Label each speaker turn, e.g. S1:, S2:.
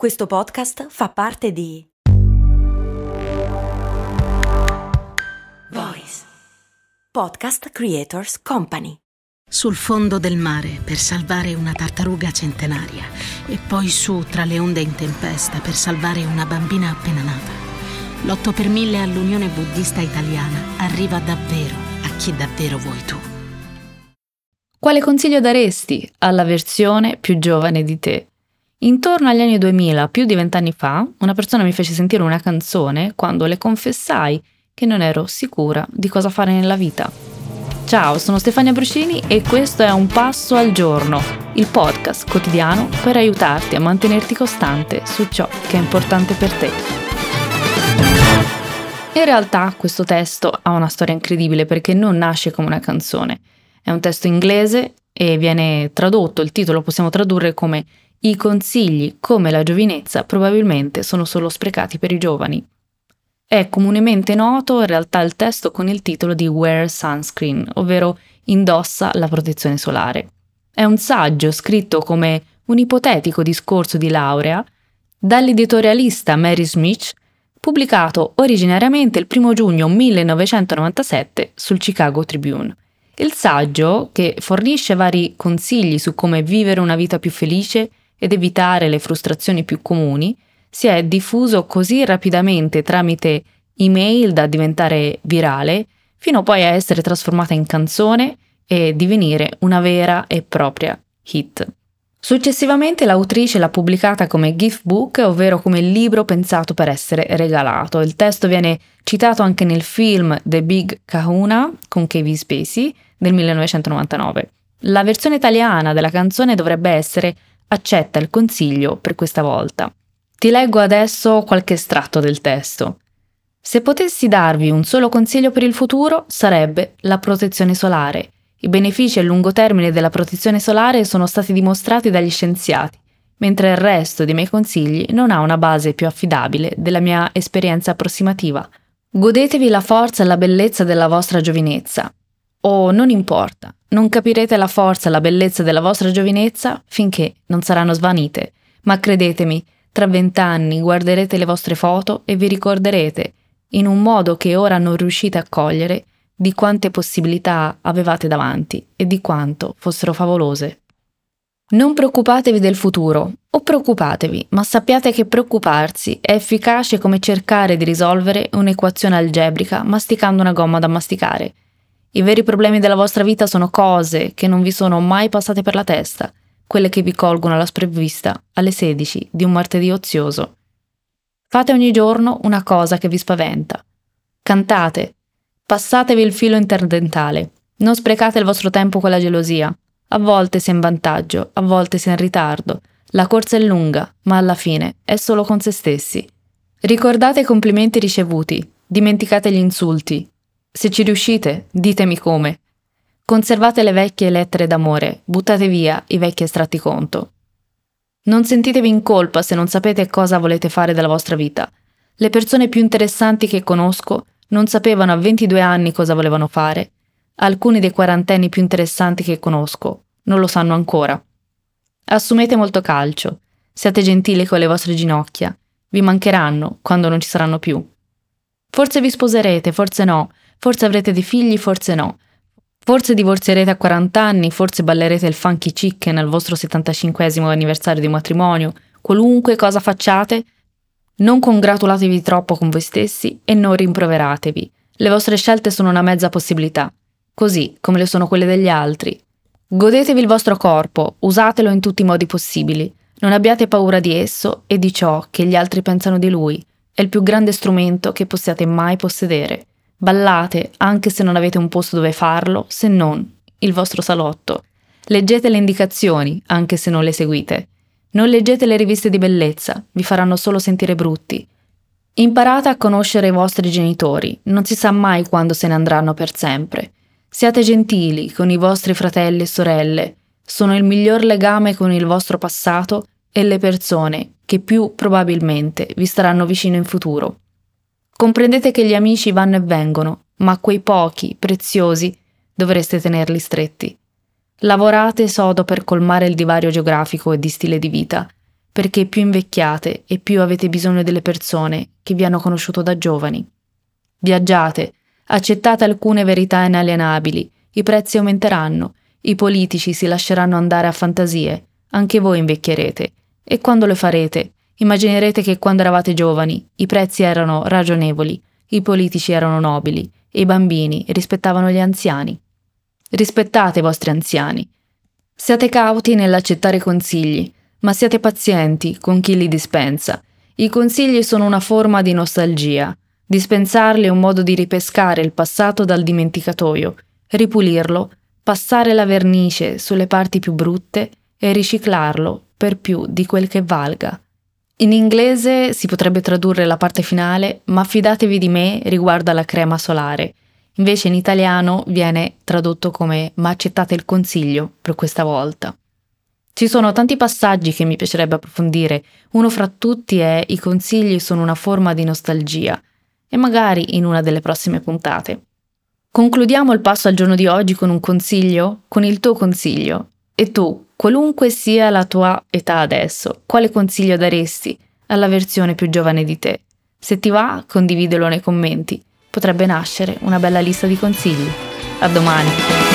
S1: Questo podcast fa parte di Voice Podcast Creators Company.
S2: Sul fondo del mare per salvare una tartaruga centenaria e poi su tra le onde in tempesta per salvare una bambina appena nata. L'8 per 1000 all'Unione Buddista Italiana arriva davvero a chi davvero vuoi tu.
S3: Quale consiglio daresti alla versione più giovane di te? Intorno agli anni 2000, più di vent'anni fa, una persona mi fece sentire una canzone quando le confessai che non ero sicura di cosa fare nella vita. Ciao, sono Stefania Brucini e questo è Un Passo al Giorno, il podcast quotidiano per aiutarti a mantenerti costante su ciò che è importante per te. In realtà questo testo ha una storia incredibile perché non nasce come una canzone. È un testo inglese e viene tradotto, il titolo possiamo tradurre come i consigli, come la giovinezza, probabilmente sono solo sprecati per i giovani. È comunemente noto in realtà il testo con il titolo di Wear Sunscreen, ovvero Indossa la protezione solare. È un saggio scritto come un ipotetico discorso di laurea dall'editorialista Mary Smith, pubblicato originariamente il 1 giugno 1997 sul Chicago Tribune. Il saggio, che fornisce vari consigli su come vivere una vita più felice ed evitare le frustrazioni più comuni, si è diffuso così rapidamente tramite email da diventare virale, fino poi a essere trasformata in canzone e divenire una vera e propria hit. Successivamente l'autrice l'ha pubblicata come gift book, ovvero come libro pensato per essere regalato. Il testo viene citato anche nel film The Big Kahuna con Kevin Spacey del 1999. La versione italiana della canzone dovrebbe essere accetta il consiglio per questa volta. Ti leggo adesso qualche estratto del testo. Se potessi darvi un solo consiglio per il futuro, sarebbe la protezione solare. I benefici a lungo termine della protezione solare sono stati dimostrati dagli scienziati, mentre il resto dei miei consigli non ha una base più affidabile della mia esperienza approssimativa. Godetevi la forza e la bellezza della vostra giovinezza. O non importa, non capirete la forza e la bellezza della vostra giovinezza finché non saranno svanite, ma credetemi, tra vent'anni guarderete le vostre foto e vi ricorderete, in un modo che ora non riuscite a cogliere, di quante possibilità avevate davanti e di quanto fossero favolose. Non preoccupatevi del futuro, o preoccupatevi, ma sappiate che preoccuparsi è efficace come cercare di risolvere un'equazione algebrica masticando una gomma da masticare. I veri problemi della vostra vita sono cose che non vi sono mai passate per la testa, quelle che vi colgono alla sprovvista alle 16 di un martedì ozioso. Fate ogni giorno una cosa che vi spaventa. Cantate. Passatevi il filo interdentale. Non sprecate il vostro tempo con la gelosia. A volte si è in vantaggio, a volte si è in ritardo. La corsa è lunga, ma alla fine è solo con se stessi. Ricordate i complimenti ricevuti, dimenticate gli insulti, se ci riuscite, ditemi come. Conservate le vecchie lettere d'amore, buttate via i vecchi estratti conto. Non sentitevi in colpa se non sapete cosa volete fare della vostra vita. Le persone più interessanti che conosco non sapevano a 22 anni cosa volevano fare. Alcuni dei quarantenni più interessanti che conosco non lo sanno ancora. Assumete molto calcio, siate gentili con le vostre ginocchia, vi mancheranno quando non ci saranno più. Forse vi sposerete, forse no, Forse avrete dei figli, forse no. Forse divorzierete a 40 anni, forse ballerete il funky chicken al vostro 75 anniversario di matrimonio. Qualunque cosa facciate, non congratulatevi troppo con voi stessi e non rimproveratevi. Le vostre scelte sono una mezza possibilità, così come le sono quelle degli altri. Godetevi il vostro corpo, usatelo in tutti i modi possibili. Non abbiate paura di esso e di ciò che gli altri pensano di lui. È il più grande strumento che possiate mai possedere. Ballate anche se non avete un posto dove farlo, se non il vostro salotto. Leggete le indicazioni anche se non le seguite. Non leggete le riviste di bellezza, vi faranno solo sentire brutti. Imparate a conoscere i vostri genitori, non si sa mai quando se ne andranno per sempre. Siate gentili con i vostri fratelli e sorelle, sono il miglior legame con il vostro passato e le persone che più probabilmente vi staranno vicino in futuro. Comprendete che gli amici vanno e vengono, ma quei pochi, preziosi, dovreste tenerli stretti. Lavorate sodo per colmare il divario geografico e di stile di vita. perché più invecchiate e più avete bisogno delle persone che vi hanno conosciuto da giovani. Viaggiate, accettate alcune verità inalienabili, i prezzi aumenteranno, i politici si lasceranno andare a fantasie, anche voi invecchierete, e quando lo farete, immaginerete che quando eravate giovani i prezzi erano ragionevoli, i politici erano nobili e i bambini rispettavano gli anziani. Rispettate i vostri anziani. Siate cauti nell'accettare consigli, ma siate pazienti con chi li dispensa. I consigli sono una forma di nostalgia. Dispensarli è un modo di ripescare il passato dal dimenticatoio, ripulirlo, passare la vernice sulle parti più brutte e riciclarlo per più di quel che valga. In inglese si potrebbe tradurre la parte finale, ma fidatevi di me riguardo alla crema solare. Invece in italiano viene tradotto come ma accettate il consiglio per questa volta. Ci sono tanti passaggi che mi piacerebbe approfondire, uno fra tutti è i consigli sono una forma di nostalgia, e magari in una delle prossime puntate. Concludiamo il passo al giorno di oggi con un consiglio, con il tuo consiglio. E tu, qualunque sia la tua età adesso, quale consiglio daresti alla versione più giovane di te? Se ti va, condividelo nei commenti. Potrebbe nascere una bella lista di consigli. A domani!